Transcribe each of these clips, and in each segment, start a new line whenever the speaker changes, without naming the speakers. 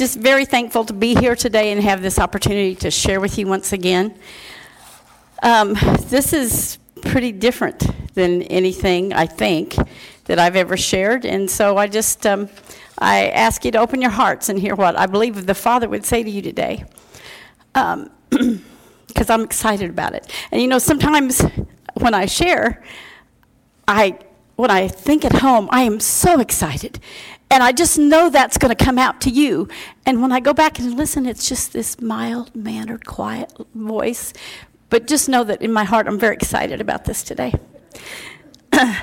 just very thankful to be here today and have this opportunity to share with you once again. Um, this is pretty different than anything I think that I've ever shared, and so I just um, I ask you to open your hearts and hear what I believe the Father would say to you today, because um, I'm excited about it. And you know, sometimes when I share, I when I think at home, I am so excited. And I just know that's going to come out to you. And when I go back and listen, it's just this mild mannered, quiet voice. But just know that in my heart, I'm very excited about this today.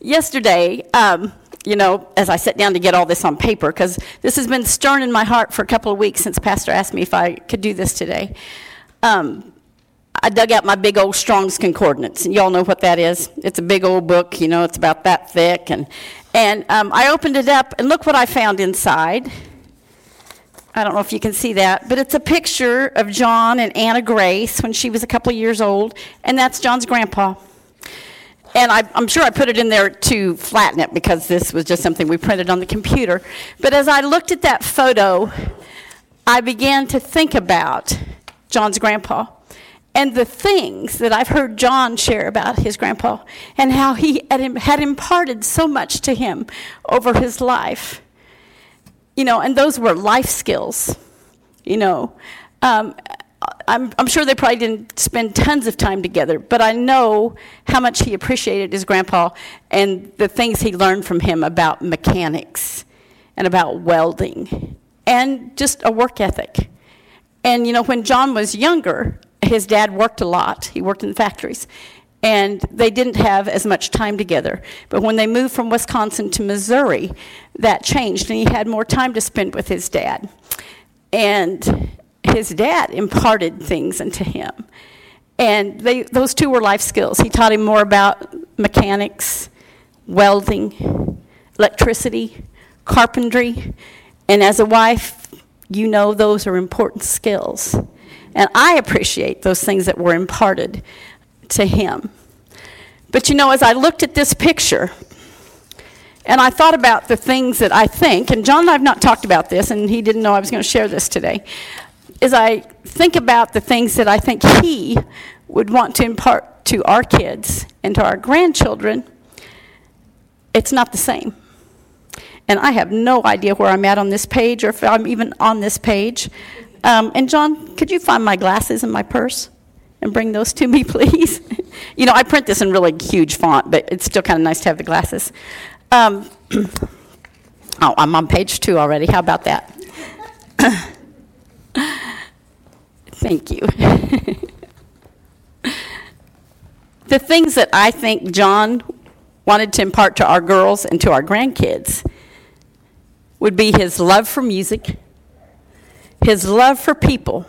Yesterday, um, you know, as I sat down to get all this on paper, because this has been stirring in my heart for a couple of weeks since Pastor asked me if I could do this today. Um, I dug out my big old Strong's Concordance, and y'all know what that is. It's a big old book, you know, it's about that thick. And, and um, I opened it up, and look what I found inside. I don't know if you can see that, but it's a picture of John and Anna Grace when she was a couple of years old, and that's John's grandpa. And I, am sure I put it in there to flatten it because this was just something we printed on the computer. But as I looked at that photo, I began to think about John's grandpa and the things that I've heard John share about his grandpa and how he had imparted so much to him over his life. You know, and those were life skills, you know. Um, I'm, I'm sure they probably didn't spend tons of time together, but I know how much he appreciated his grandpa and the things he learned from him about mechanics and about welding and just a work ethic. And, you know, when John was younger, his dad worked a lot. He worked in the factories. And they didn't have as much time together. But when they moved from Wisconsin to Missouri, that changed, and he had more time to spend with his dad. And his dad imparted things into him. And they, those two were life skills. He taught him more about mechanics, welding, electricity, carpentry. And as a wife, you know those are important skills. And I appreciate those things that were imparted to him. But you know, as I looked at this picture, and I thought about the things that I think, and John and I have not talked about this, and he didn't know I was going to share this today. As I think about the things that I think he would want to impart to our kids and to our grandchildren, it's not the same. And I have no idea where I'm at on this page or if I'm even on this page. Um, and John, could you find my glasses in my purse and bring those to me, please? you know, I print this in really huge font, but it's still kind of nice to have the glasses. Um, oh, I'm on page two already. How about that? Thank you. the things that I think John wanted to impart to our girls and to our grandkids would be his love for music his love for people,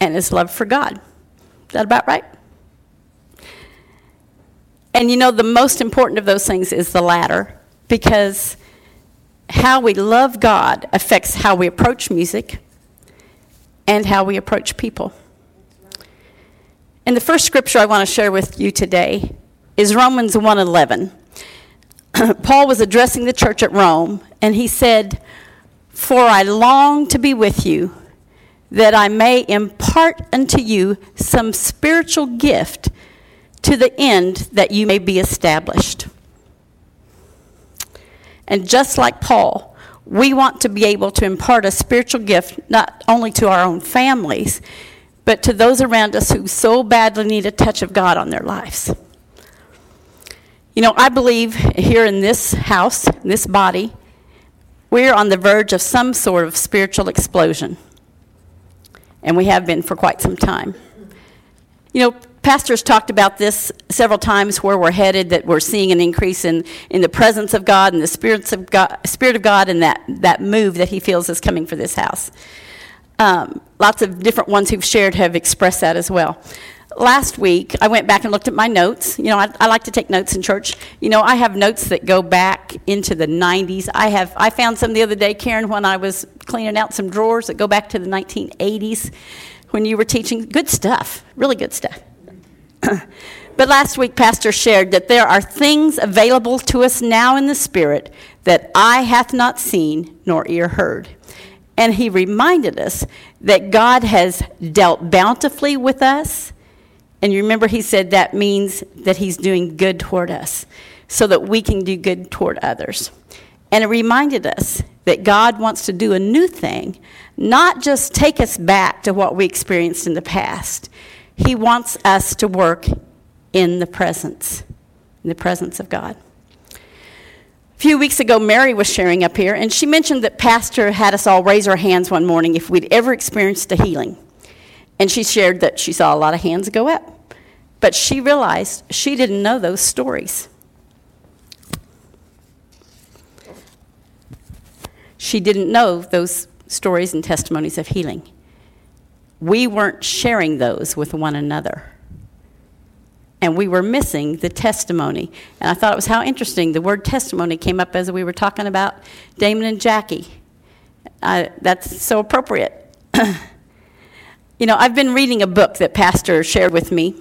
and his love for God. Is that about right? And you know, the most important of those things is the latter, because how we love God affects how we approach music and how we approach people. And the first scripture I want to share with you today is Romans 1:11. Paul was addressing the church at Rome, and he said, "For I long to be with you that I may impart unto you some spiritual gift to the end that you may be established. And just like Paul, we want to be able to impart a spiritual gift not only to our own families, but to those around us who so badly need a touch of God on their lives. You know, I believe here in this house, in this body, we're on the verge of some sort of spiritual explosion and we have been for quite some time. You know, pastors talked about this several times where we're headed, that we're seeing an increase in, in the presence of God and the spirits of God, Spirit of God and that, that move that he feels is coming for this house. Um, lots of different ones who've shared have expressed that as well last week, I went back and looked at my notes. You know, I, I, like to take notes in church. You know, I have notes that go back into the 90s. I have I found some the other day, Karen, when I was cleaning out some drawers that go back to the 1980s when you were teaching. Good stuff, really good stuff. but last week, Pastor shared that there are things available to us now in the Spirit that eye hath not seen nor ear heard. And he reminded us that God has dealt bountifully with us. And you remember, he said that means that he's doing good toward us so that we can do good toward others. And it reminded us that God wants to do a new thing, not just take us back to what we experienced in the past. He wants us to work in the presence, in the presence of God. A few weeks ago, Mary was sharing up here, and she mentioned that Pastor had us all raise our hands one morning if we'd ever experienced a healing. And she shared that she saw a lot of hands go up. But she realized she didn't know those stories. She didn't know those stories and testimonies of healing. We weren't sharing those with one another. And we were missing the testimony. And I thought it was how interesting the word testimony came up as we were talking about Damon and Jackie. That's so appropriate. you know, I've been reading a book that Pastor shared with me.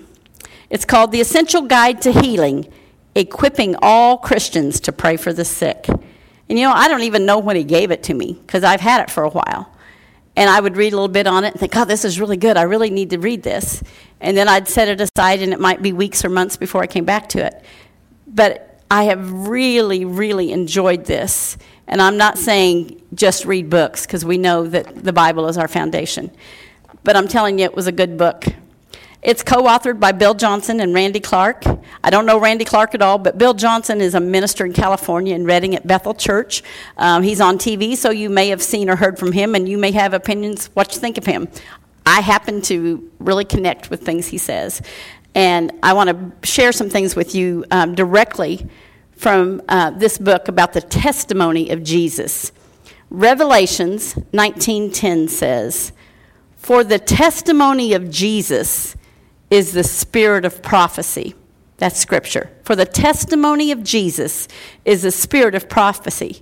It's called The Essential Guide to Healing Equipping All Christians to Pray for the Sick. And you know, I don't even know when he gave it to me because I've had it for a while. And I would read a little bit on it and think, oh, this is really good. I really need to read this. And then I'd set it aside, and it might be weeks or months before I came back to it. But I have really, really enjoyed this. And I'm not saying just read books because we know that the Bible is our foundation. But I'm telling you, it was a good book. It's co authored by Bill Johnson and Randy Clark. I don't know Randy Clark at all, but Bill Johnson is a minister in California in Redding at Bethel Church. Um, he's on TV, so you may have seen or heard from him, and you may have opinions what you think of him. I happen to really connect with things he says. And I want to share some things with you um, directly from uh, this book about the testimony of Jesus. Revelations 19:10 says, "For the testimony of Jesus is the spirit of prophecy. That's scripture. For the testimony of Jesus is the spirit of prophecy.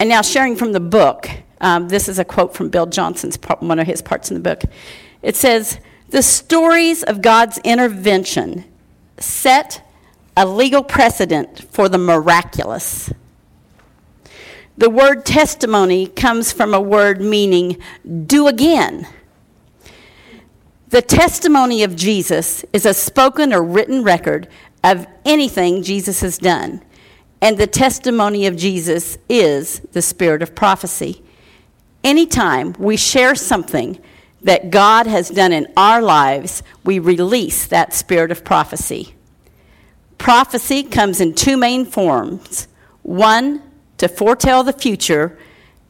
And now, sharing from the book, um, this is a quote from Bill Johnson's part, one of his parts in the book. It says, The stories of God's intervention set a legal precedent for the miraculous. The word testimony comes from a word meaning do again the testimony of Jesus is a spoken or written record of anything Jesus has done. And the testimony of Jesus is the spirit of prophecy. Anytime we share something that God has done in our lives, we release that spirit of prophecy. Prophecy comes in two main forms one, to foretell the future,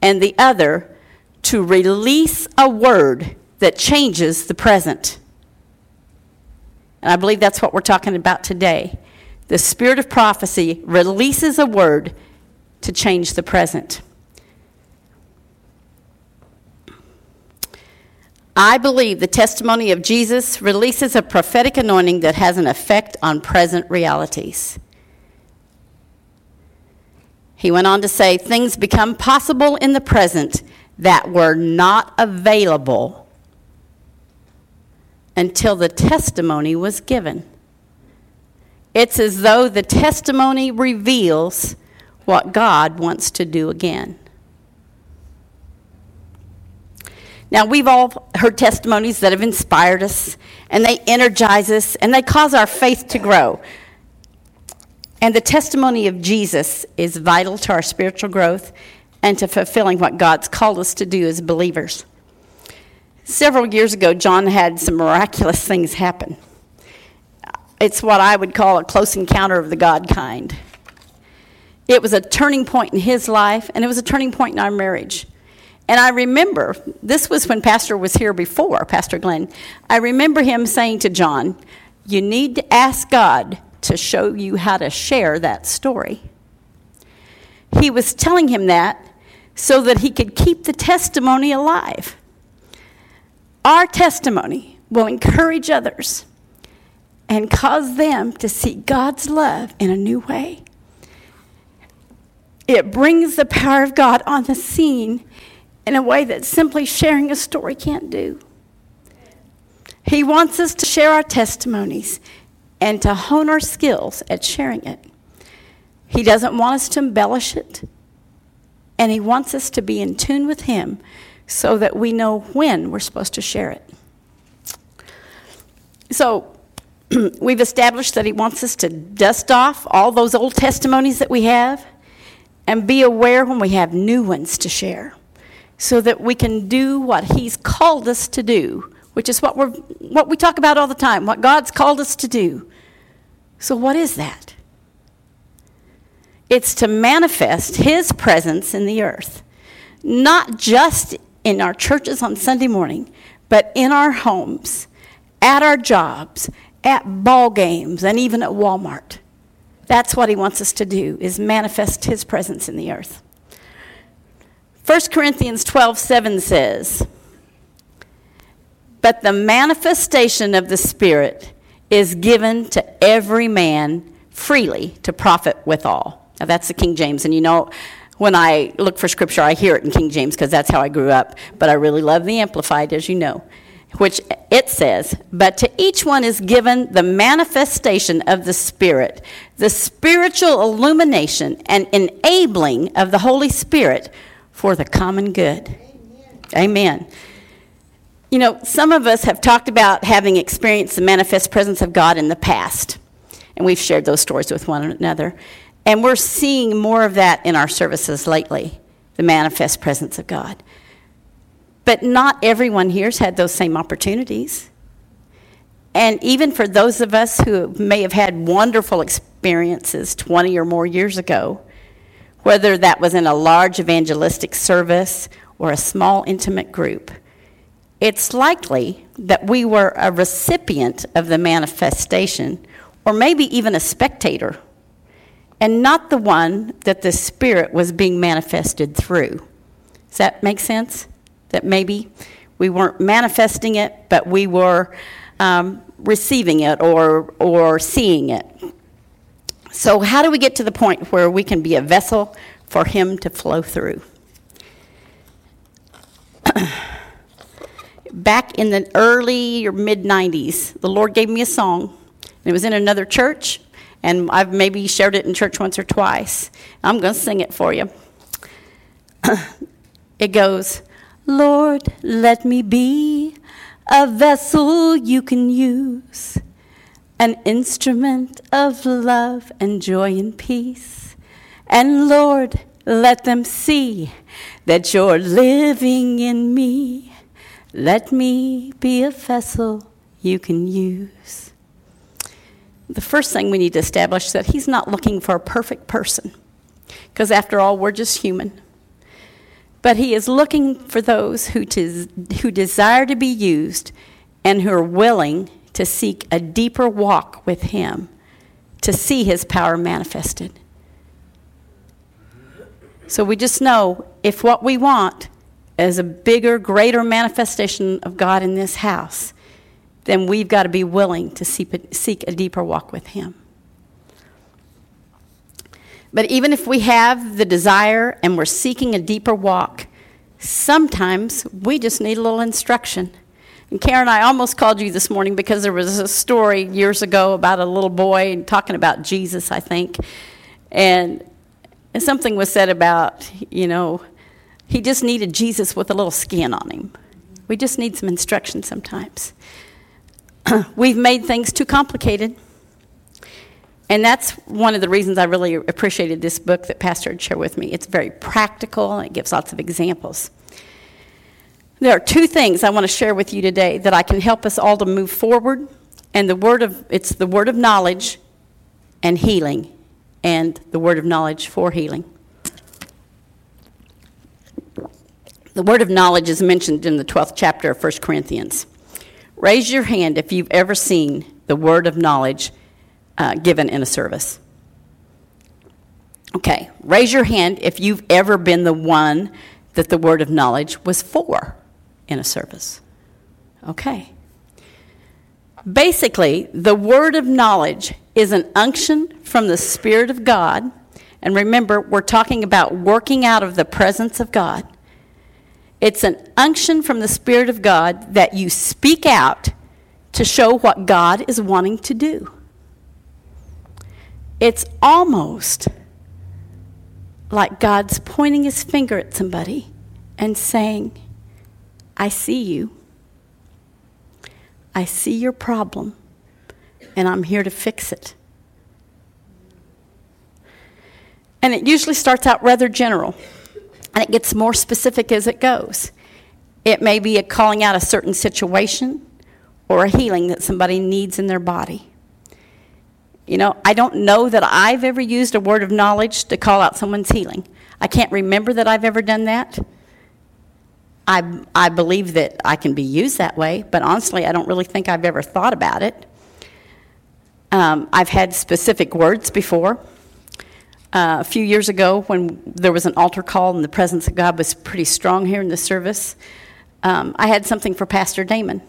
and the other, to release a word that changes the present. And I believe that's what we're talking about today. The spirit of prophecy releases a word to change the present. I believe the testimony of Jesus releases a prophetic anointing that has an effect on present realities. He went on to say, Things become possible in the present that were not available until the testimony was given. It's as though the testimony reveals what God wants to do again. Now, we've all heard testimonies that have inspired us, and they energize us, and they cause our faith to grow. And the testimony of Jesus is vital to our spiritual growth and to fulfilling what God's called us to do as believers. Several years ago, John had some miraculous things happen. It's what I would call a close encounter of the God kind. It was a turning point in his life, and it was a turning point in our marriage. And I remember, this was when Pastor was here before, Pastor Glenn. I remember him saying to John, You need to ask God to show you how to share that story. He was telling him that so that he could keep the testimony alive. Our testimony will encourage others and cause them to see God's love in a new way. It brings the power of God on the scene in a way that simply sharing a story can't do. He wants us to share our testimonies and to hone our skills at sharing it. He doesn't want us to embellish it, and He wants us to be in tune with Him so that we know when we're supposed to share it. So, we've established that He wants us to dust off all those old testimonies that we have and be aware when we have new ones to share so that we can do what He's called us to do, which is what, we're, what we talk about all the time, what God's called us to do. So, what is that? It's to manifest His presence in the earth, not just in our churches on Sunday morning, but in our homes, at our jobs, at ball games, and even at Walmart. That's what he wants us to do, is manifest his presence in the earth. 1 Corinthians 12, 7 says, But the manifestation of the Spirit is given to every man freely to profit withal. Now that's the King James, and you know, when I look for scripture, I hear it in King James because that's how I grew up. But I really love the Amplified, as you know, which it says, But to each one is given the manifestation of the Spirit, the spiritual illumination and enabling of the Holy Spirit for the common good. Amen. Amen. You know, some of us have talked about having experienced the manifest presence of God in the past, and we've shared those stories with one another. And we're seeing more of that in our services lately the manifest presence of God. But not everyone here's had those same opportunities. And even for those of us who may have had wonderful experiences 20 or more years ago, whether that was in a large evangelistic service or a small intimate group, it's likely that we were a recipient of the manifestation or maybe even a spectator and not the one that the Spirit was being manifested through. Does that make sense? That maybe we weren't manifesting it, but we were um, receiving it or, or seeing it. So, how do we get to the point where we can be a vessel for Him to flow through? Back in the early or mid 90s, the Lord gave me a song. It was in another church, and I've maybe shared it in church once or twice. I'm going to sing it for you. it goes, Lord, let me be a vessel you can use, an instrument of love and joy and peace. And Lord, let them see that you're living in me. Let me be a vessel you can use the first thing we need to establish is that he's not looking for a perfect person, because after all, we're just human. But he is looking for those who, tis, who desire to be used and who are willing to seek a deeper walk with him to see his power manifested. So we just know if what we want is a bigger, greater manifestation of God in this house, then we've got to be willing to seek a deeper walk with Him. But even if we have the desire and we're seeking a deeper walk, sometimes we just need a little instruction. And Karen, I almost called you this morning because there was a story years ago about a little boy talking about Jesus, I think. And something was said about, you know, he just needed Jesus with a little skin on him. We just need some instruction sometimes. we've made things too complicated. And that's one of the reasons I really appreciated this book that Pastor had shared with me. It's very practical and it gives lots of examples. There are two things I want to share with you today that I can help us all to move forward. And the word of it's the word of knowledge and healing and the word of knowledge for healing. The word of knowledge is mentioned in the 12th chapter of 1 Corinthians. Raise your hand if you've ever seen the word of knowledge uh, given in a service. Okay, raise your hand if you've ever been the one that the word of knowledge was for in a service. Okay. Basically, the word of knowledge is an unction from the Spirit of God. And remember, we're talking about working out of the presence of God. It's an unction from the Spirit of God that you speak out to show what God is wanting to do. It's almost like God's pointing his finger at somebody and saying, I see you. I see your problem, and I'm here to fix it. And it usually starts out rather general, and it gets more specific as it goes. It may be a calling out a certain situation or a healing that somebody needs in their body. You know, I don't know that I've ever used a word of knowledge to call out someone's healing. I can't remember that I've ever done that. I, I believe that I can be used that way, but honestly, I don't really think I've ever thought about it. Um, I've had specific words before. Uh, a few years ago, when there was an altar call and the presence of God was pretty strong here in the service, um, I had something for Pastor Damon.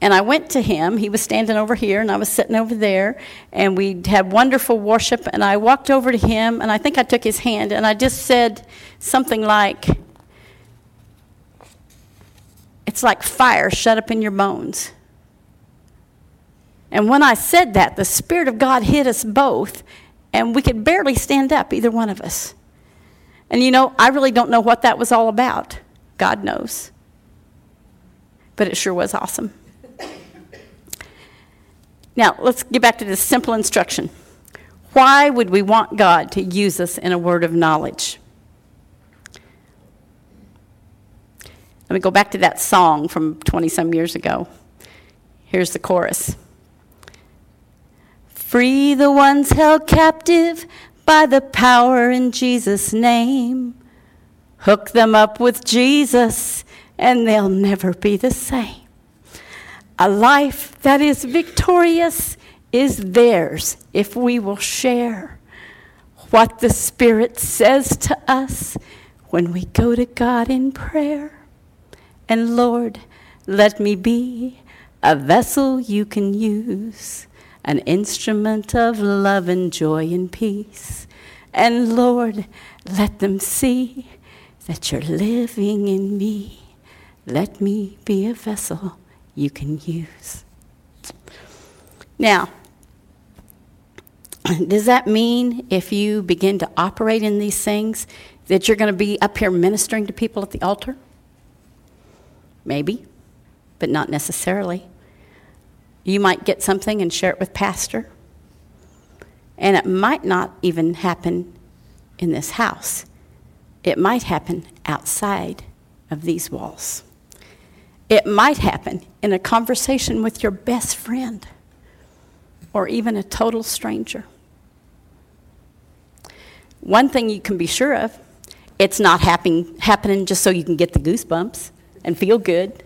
And I went to him. He was standing over here, and I was sitting over there. And we had wonderful worship. And I walked over to him, and I think I took his hand, and I just said something like, It's like fire shut up in your bones. And when I said that, the Spirit of God hit us both, and we could barely stand up, either one of us. And you know, I really don't know what that was all about. God knows. But it sure was awesome. Now, let's get back to this simple instruction. Why would we want God to use us in a word of knowledge? Let me go back to that song from 20 some years ago. Here's the chorus Free the ones held captive by the power in Jesus' name. Hook them up with Jesus, and they'll never be the same. A life that is victorious is theirs if we will share what the Spirit says to us when we go to God in prayer. And Lord, let me be a vessel you can use, an instrument of love and joy and peace. And Lord, let them see that you're living in me. Let me be a vessel you can use. Now, does that mean if you begin to operate in these things that you're going to be up here ministering to people at the altar? Maybe, but not necessarily. You might get something and share it with pastor. And it might not even happen in this house. It might happen outside of these walls. It might happen in a conversation with your best friend or even a total stranger. One thing you can be sure of it's not happen, happening just so you can get the goosebumps and feel good.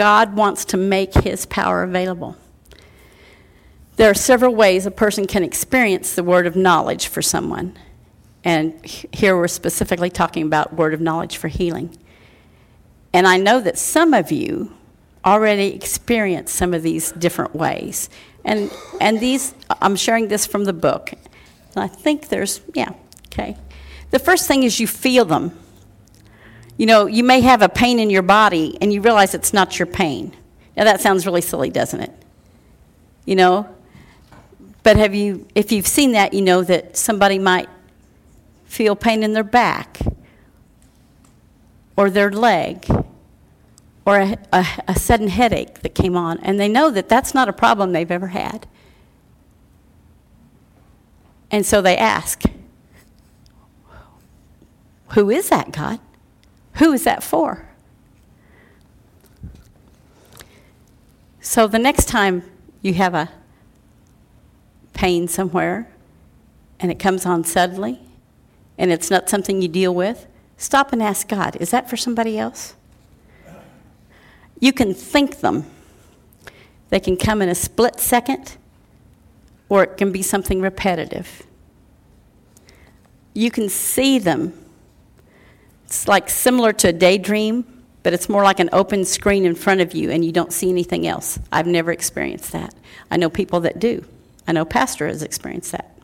God wants to make his power available. There are several ways a person can experience the word of knowledge for someone. And here we're specifically talking about word of knowledge for healing. And I know that some of you already experience some of these different ways. And, and these, I'm sharing this from the book. I think there's, yeah, okay. The first thing is you feel them. You know, you may have a pain in your body and you realize it's not your pain. Now, that sounds really silly, doesn't it? You know? But have you, if you've seen that, you know that somebody might feel pain in their back or their leg or a, a, a, sudden headache that came on, and they know that that's not a problem they've ever had. And so they ask, Who is that, God? Who is that for? So the next time you have a pain somewhere and it comes on suddenly and it's not something you deal with, Stop and ask God, is that for somebody else? You can think them. They can come in a split second, or it can be something repetitive. You can see them. It's like similar to a daydream, but it's more like an open screen in front of you and you don't see anything else. I've never experienced that. I know people that do. I know Pastor has experienced that.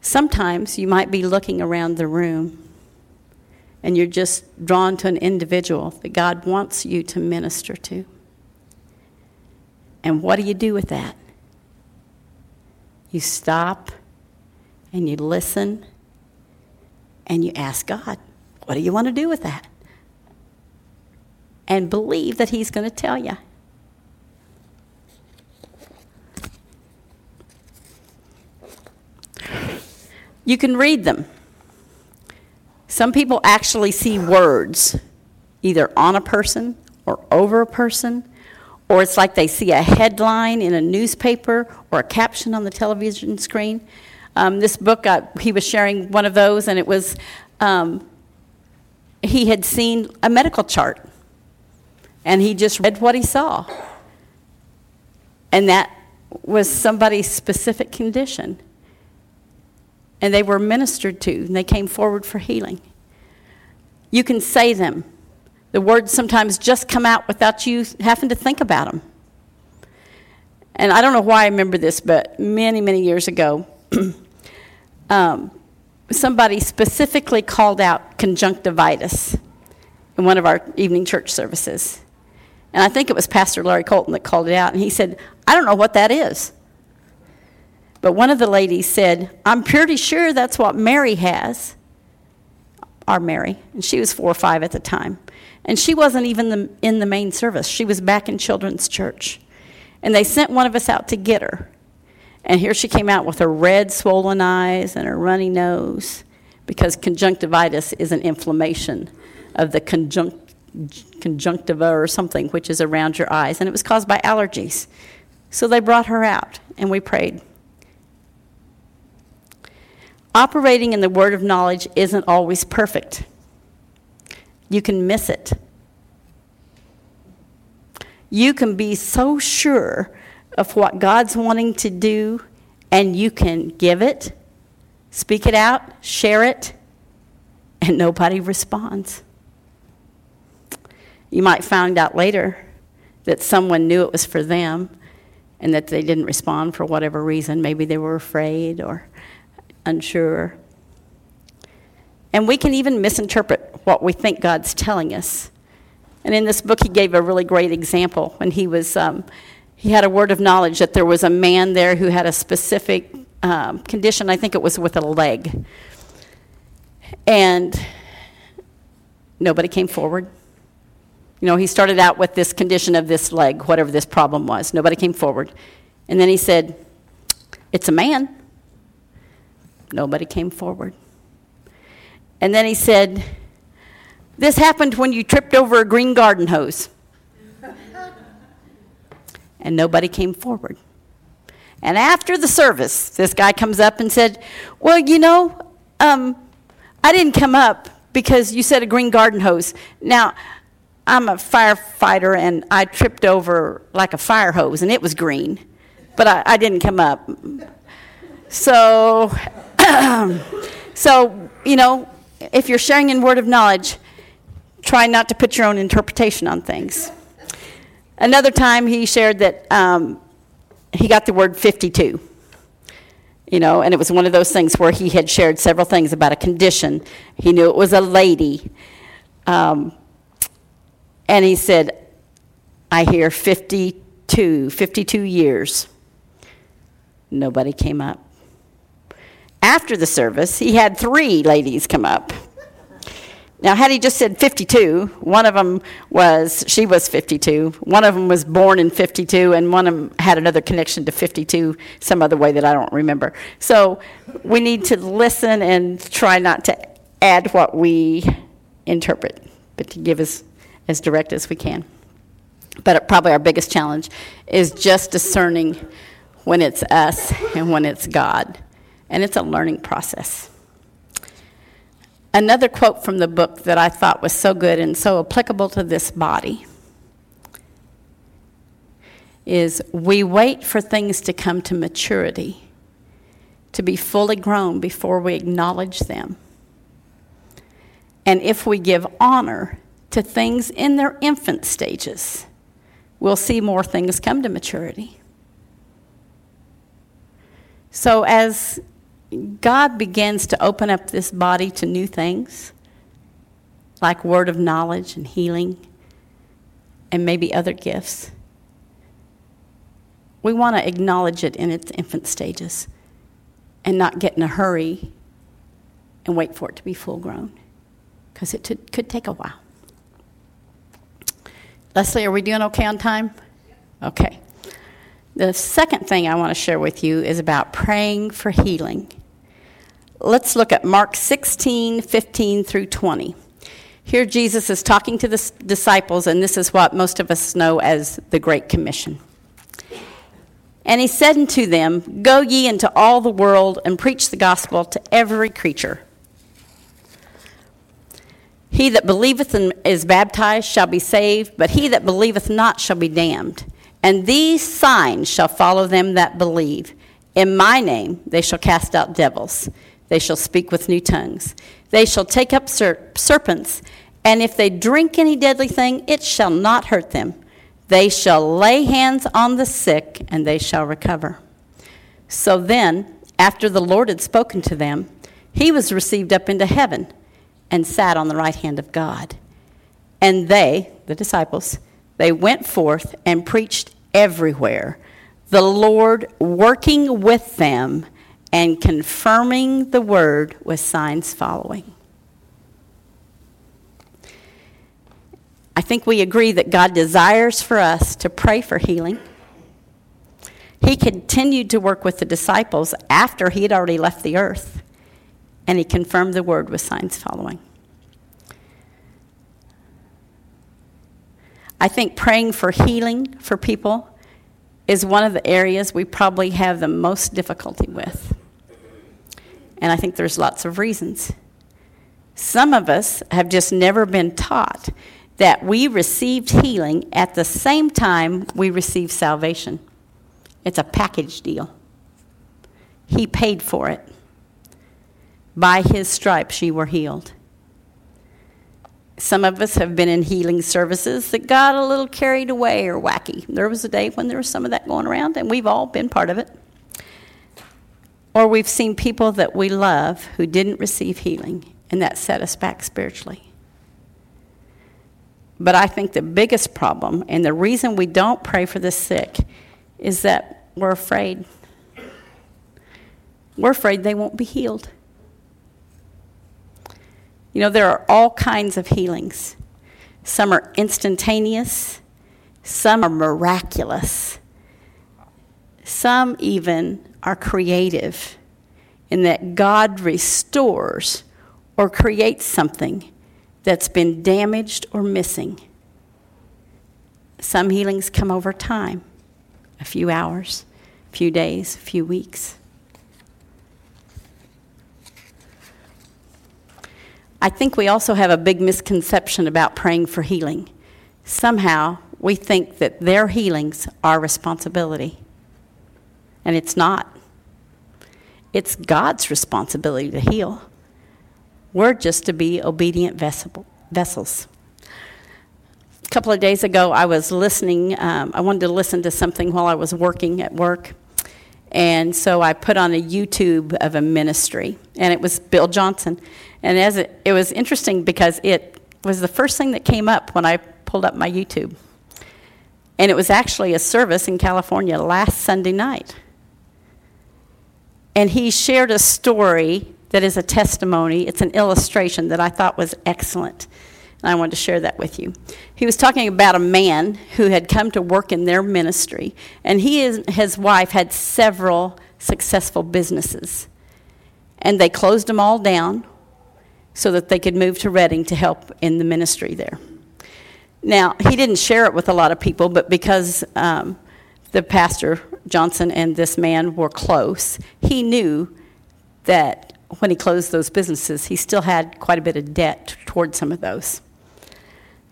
Sometimes you might be looking around the room and you're just drawn to an individual that God wants you to minister to. And what do you do with that? You stop and you listen and you ask God, what do you want to do with that? and believe that He's going to tell you. You can read them. Some people actually see words either on a person or over a person, or it's like they see a headline in a newspaper or a caption on the television screen. Um, this book, uh, he was sharing one of those, and it was um, he had seen a medical chart, and he just read what he saw. And that was somebody's specific condition. And they were ministered to, and they came forward for healing. You can say them. The words sometimes just come out without you having to think about them. And I don't know why I remember this, but many, many years ago, um, somebody specifically called out conjunctivitis in one of our evening church services. And I think it was Pastor Larry Colton that called it out. And he said, I don't know what that is. But one of the ladies said, I'm pretty sure that's what Mary has. Our Mary. And she was four or five at the time. And she wasn't even the, in the main service, she was back in children's church. And they sent one of us out to get her. And here she came out with her red, swollen eyes and her runny nose because conjunctivitis is an inflammation of the conjunct, conjunctiva or something, which is around your eyes. And it was caused by allergies. So they brought her out and we prayed. Operating in the word of knowledge isn't always perfect. You can miss it. You can be so sure of what God's wanting to do, and you can give it, speak it out, share it, and nobody responds. You might find out later that someone knew it was for them and that they didn't respond for whatever reason. Maybe they were afraid or unsure. And we can even misinterpret what we think God's telling us. And in this book, he gave a really great example when he was um, he had a word of knowledge that there was a man there who had a specific um, condition. I think it was with a leg. And nobody came forward. You know, he started out with this condition of this leg, whatever this problem was. Nobody came forward. And then he said, It's a man. Nobody came forward. And then he said, This happened when you tripped over a green garden hose and nobody came forward. And after the service, this guy comes up and said, Well, you know, um, I didn't come up because you said a green garden hose. Now, I'm a firefighter and I tripped over like a fire hose and it was green, but I, I didn't come up. So, so, you know, if you're sharing in word of knowledge, try not to put your own interpretation on things. Another time he shared that um, he got the word 52. You know, and it was one of those things where he had shared several things about a condition. He knew it was a lady. Um, and he said, I hear 52, 52 years. Nobody came up. After the service, he had three ladies come up. Now, had he just said 52, one of them was, she was 52, one of them was born in 52, and one of them had another connection to 52 some other way that I don't remember. So we need to listen and try not to add what we interpret, but to give as, as direct as we can. But probably our biggest challenge is just discerning when it's us and when it's God. And it's a learning process. Another quote from the book that I thought was so good and so applicable to this body is We wait for things to come to maturity, to be fully grown before we acknowledge them. And if we give honor to things in their infant stages, we'll see more things come to maturity. So, as God begins to open up this body to new things, like word of knowledge and healing, and maybe other gifts. We want to acknowledge it in its infant stages and not get in a hurry and wait for it to be full grown because it t- could take a while. Leslie, are we doing okay on time? Okay. The second thing I want to share with you is about praying for healing. Let's look at Mark 16, 15 through 20. Here, Jesus is talking to the disciples, and this is what most of us know as the Great Commission. And he said unto them, Go ye into all the world and preach the gospel to every creature. He that believeth and is baptized shall be saved, but he that believeth not shall be damned. And these signs shall follow them that believe. In my name they shall cast out devils. They shall speak with new tongues. They shall take up serpents, and if they drink any deadly thing, it shall not hurt them. They shall lay hands on the sick, and they shall recover. So then, after the Lord had spoken to them, he was received up into heaven and sat on the right hand of God. And they, the disciples, they went forth and preached everywhere, the Lord working with them and confirming the word with signs following. I think we agree that God desires for us to pray for healing. He continued to work with the disciples after he had already left the earth and he confirmed the word with signs following. I think praying for healing for people is one of the areas we probably have the most difficulty with. And I think there's lots of reasons. Some of us have just never been taught that we received healing at the same time we received salvation. It's a package deal. He paid for it. By his stripes ye were healed. Some of us have been in healing services that got a little carried away or wacky. There was a day when there was some of that going around, and we've all been part of it. Or we've seen people that we love who didn't receive healing, and that set us back spiritually. But I think the biggest problem, and the reason we don't pray for the sick, is that we're afraid. We're afraid they won't be healed. You know, there are all kinds of healings. Some are instantaneous, some are miraculous, some even are creative in that God restores or creates something that's been damaged or missing. Some healings come over time a few hours, a few days, a few weeks. I think we also have a big misconception about praying for healing. Somehow, we think that their healings are responsibility. And it's not. It's God's responsibility to heal. We're just to be obedient vessel, vessels. A couple of days ago, I was listening. Um, I wanted to listen to something while I was working at work. And so I put on a YouTube of a ministry, and it was Bill Johnson. And as it, it was interesting because it was the first thing that came up when I pulled up my YouTube. And it was actually a service in California last Sunday night. And he shared a story that is a testimony, it's an illustration that I thought was excellent. And I wanted to share that with you. He was talking about a man who had come to work in their ministry, and he and his wife had several successful businesses. And they closed them all down so that they could move to Redding to help in the ministry there. Now, he didn't share it with a lot of people, but because um, the pastor, Johnson, and this man were close, he knew that when he closed those businesses, he still had quite a bit of debt toward some of those.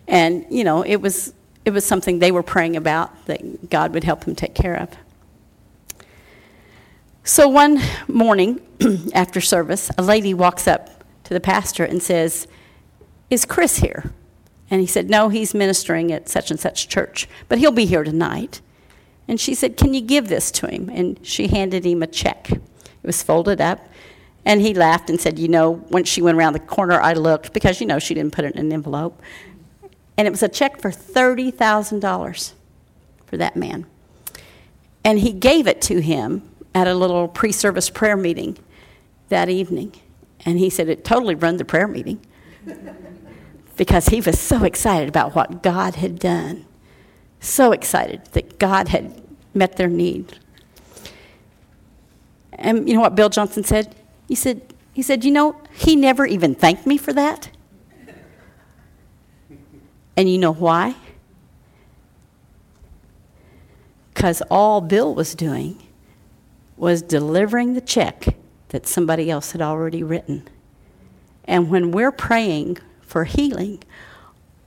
And, you know, it was, it was something they were praying about that God would help him take care of. So one morning after service, a lady walks up to the pastor and says, Is Chris here? And he said, No, he's ministering at such and such church, but he'll be here tonight. And she said, Can you give this to him? And she handed him a check. It was folded up. And he laughed and said, You know, when she went around the corner, I looked because, you know, she didn't put it in an envelope. And it was a check for $30,000 for that man. And he gave it to him at a little pre service prayer meeting that evening. And he said it totally run the prayer meeting because he was so excited about what God had done So excited that God had met their need. And you know what Bill Johnson said? He said, he said, you know, he never even thanked me for that. And you know why? Because all Bill was doing was delivering the check that somebody else had already written. And when we're praying for healing,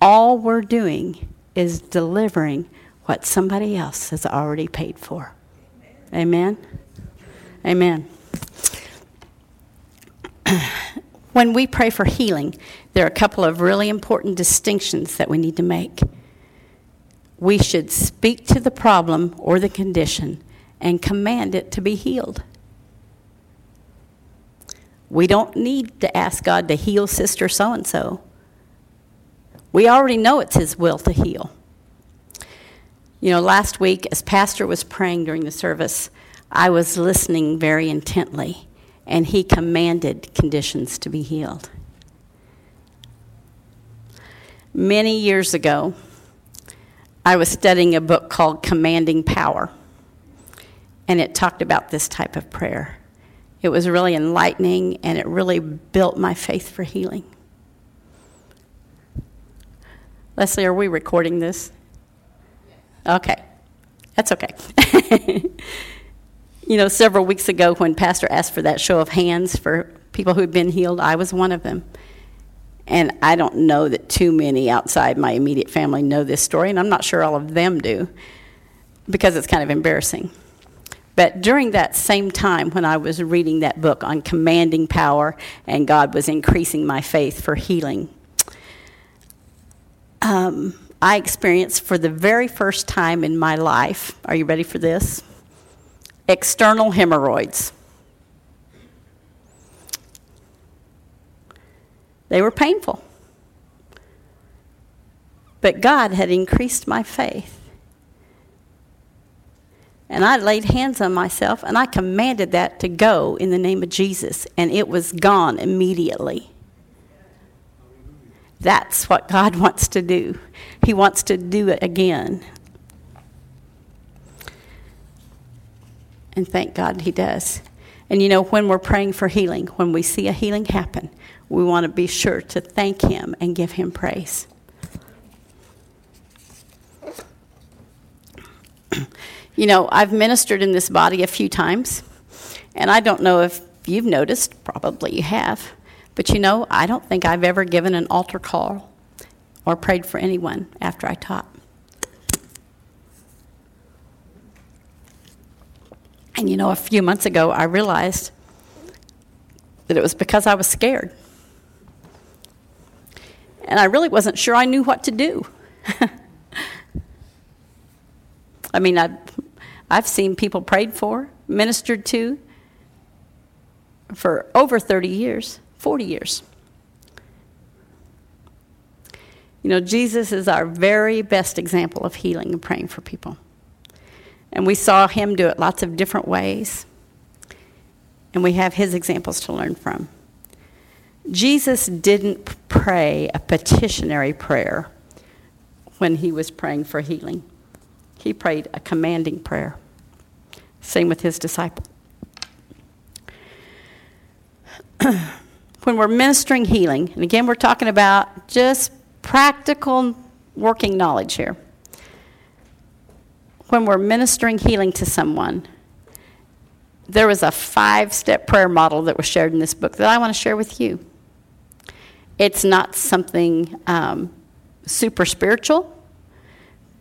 all we're doing is delivering what somebody else has already paid for. Amen? Amen. when we pray for healing, there are a couple of really important distinctions that we need to make. We should speak to the problem or the condition and command it to be healed. We don't need to ask God to heal sister so and so. We already know it's His will to heal. You know, last week, as Pastor was praying during the service, I was listening very intently, and he commanded conditions to be healed. Many years ago, I was studying a book called Commanding Power, and it talked about this type of prayer. It was really enlightening, and it really built my faith for healing. Leslie, are we recording this? Okay, that's okay. you know, several weeks ago when Pastor asked for that show of hands for people who'd been healed, I was one of them. And I don't know that too many outside my immediate family know this story, and I'm not sure all of them do because it's kind of embarrassing. But during that same time when I was reading that book on commanding power and God was increasing my faith for healing, um, I experienced for the very first time in my life, are you ready for this? External hemorrhoids. They were painful. But God had increased my faith. And I laid hands on myself and I commanded that to go in the name of Jesus, and it was gone immediately. That's what God wants to do. He wants to do it again. And thank God He does. And you know, when we're praying for healing, when we see a healing happen, we want to be sure to thank Him and give Him praise. you know, I've ministered in this body a few times, and I don't know if you've noticed, probably you have, but you know, I don't think I've ever given an altar call or prayed for anyone after I taught. And you know, a few months ago, I realized that it was because I was scared. And I really wasn't sure I knew what to do. I mean, I've, I've seen people prayed for, ministered to for over 30 years, 40 years. You know, Jesus is our very best example of healing and praying for people. And we saw him do it lots of different ways. And we have his examples to learn from. Jesus didn't pray a petitionary prayer when he was praying for healing, he prayed a commanding prayer. Same with his disciple. when we're ministering healing, and again, we're talking about just practical working knowledge here when we're ministering healing to someone, there was a five step prayer model that was shared in this book that I want to share with you. It's not something um, super spiritual,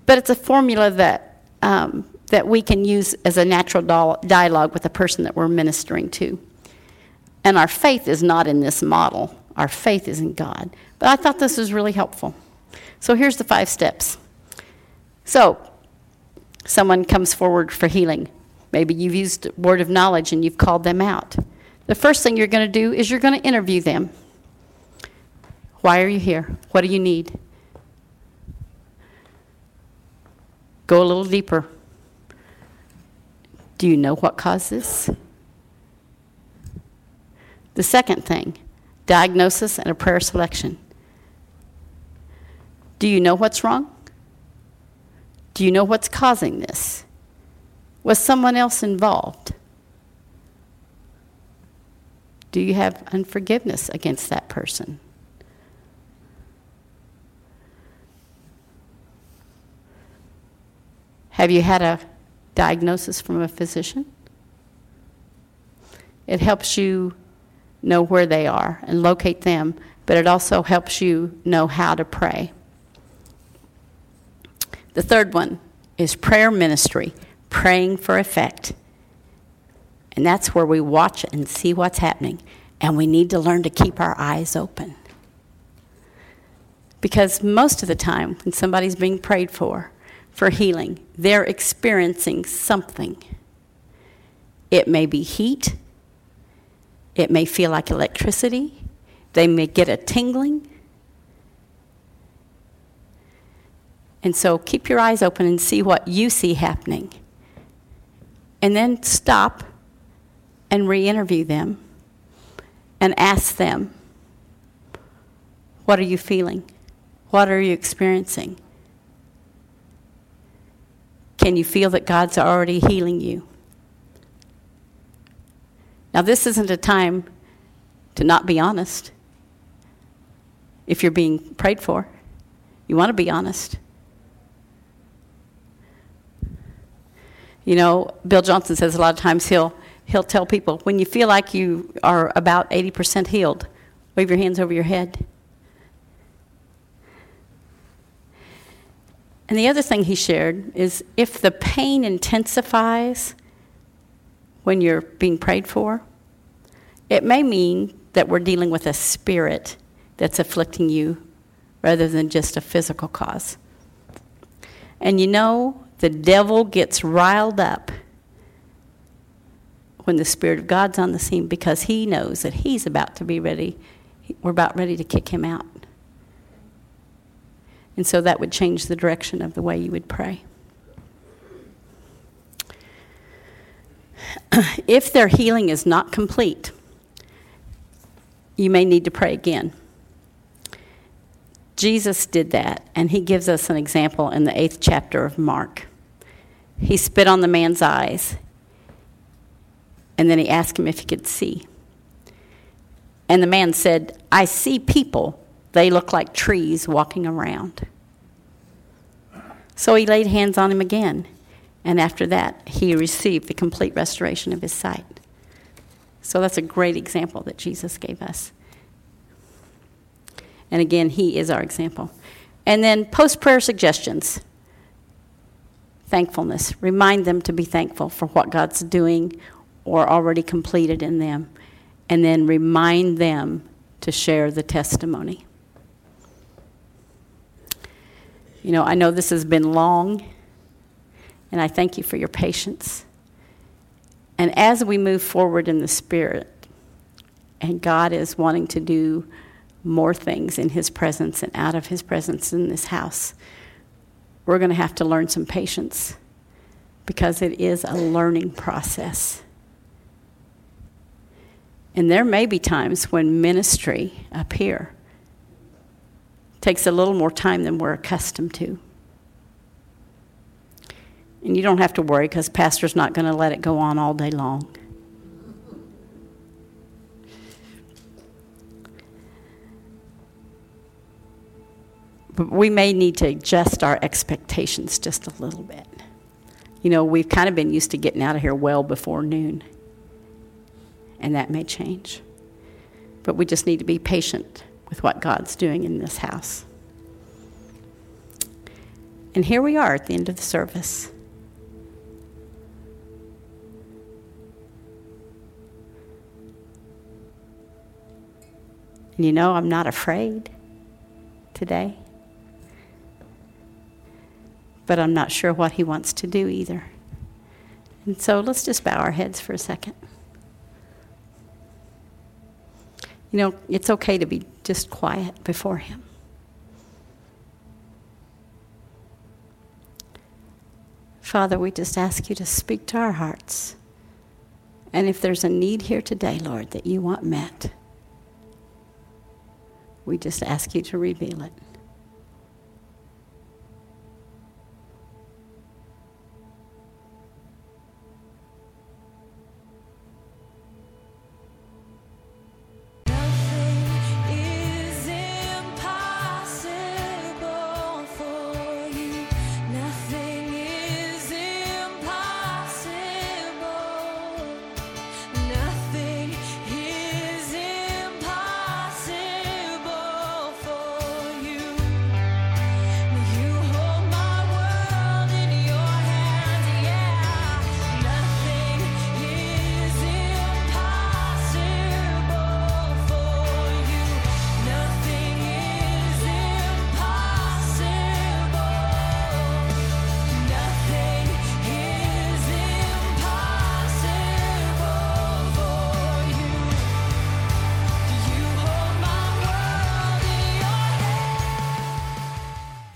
but it's a formula that, um, that we can use as a natural dialogue with the person that we're ministering to. And our faith is not in this model, our faith is in God. But I thought this was really helpful. So here's the five steps. So, someone comes forward for healing. Maybe you've used word of knowledge and you've called them out. The first thing you're going to do is you're going to interview them. Why are you here? What do you need? Go a little deeper. Do you know what caused this? The second thing diagnosis and a prayer selection. Do you know what's wrong? Do you know what's causing this? Was someone else involved? Do you have unforgiveness against that person? Have you had a diagnosis from a physician? It helps you know where they are and locate them, but it also helps you know how to pray. The third one is prayer ministry, praying for effect. And that's where we watch and see what's happening. And we need to learn to keep our eyes open. Because most of the time, when somebody's being prayed for, for healing, they're experiencing something. It may be heat, it may feel like electricity, they may get a tingling. And so keep your eyes open and see what you see happening. And then stop and re interview them and ask them, What are you feeling? What are you experiencing? Can you feel that God's already healing you? Now, this isn't a time to not be honest. If you're being prayed for, you want to be honest. You know, Bill Johnson says a lot of times he'll he'll tell people when you feel like you are about 80% healed, wave your hands over your head. And the other thing he shared is if the pain intensifies when you're being prayed for, it may mean that we're dealing with a spirit that's afflicting you rather than just a physical cause. And you know, the devil gets riled up when the Spirit of God's on the scene because he knows that he's about to be ready. We're about ready to kick him out. And so that would change the direction of the way you would pray. if their healing is not complete, you may need to pray again. Jesus did that, and he gives us an example in the eighth chapter of Mark. He spit on the man's eyes, and then he asked him if he could see. And the man said, I see people. They look like trees walking around. So he laid hands on him again, and after that, he received the complete restoration of his sight. So that's a great example that Jesus gave us. And again, he is our example. And then post prayer suggestions thankfulness. Remind them to be thankful for what God's doing or already completed in them. And then remind them to share the testimony. You know, I know this has been long, and I thank you for your patience. And as we move forward in the Spirit, and God is wanting to do more things in His presence and out of His presence in this house, we're going to have to learn some patience because it is a learning process. And there may be times when ministry up here takes a little more time than we're accustomed to. And you don't have to worry because Pastor's not going to let it go on all day long. But we may need to adjust our expectations just a little bit. You know, we've kind of been used to getting out of here well before noon, and that may change. But we just need to be patient with what God's doing in this house. And here we are at the end of the service. And you know, I'm not afraid today. But I'm not sure what he wants to do either. And so let's just bow our heads for a second. You know, it's okay to be just quiet before him. Father, we just ask you to speak to our hearts. And if there's a need here today, Lord, that you want met, we just ask you to reveal it.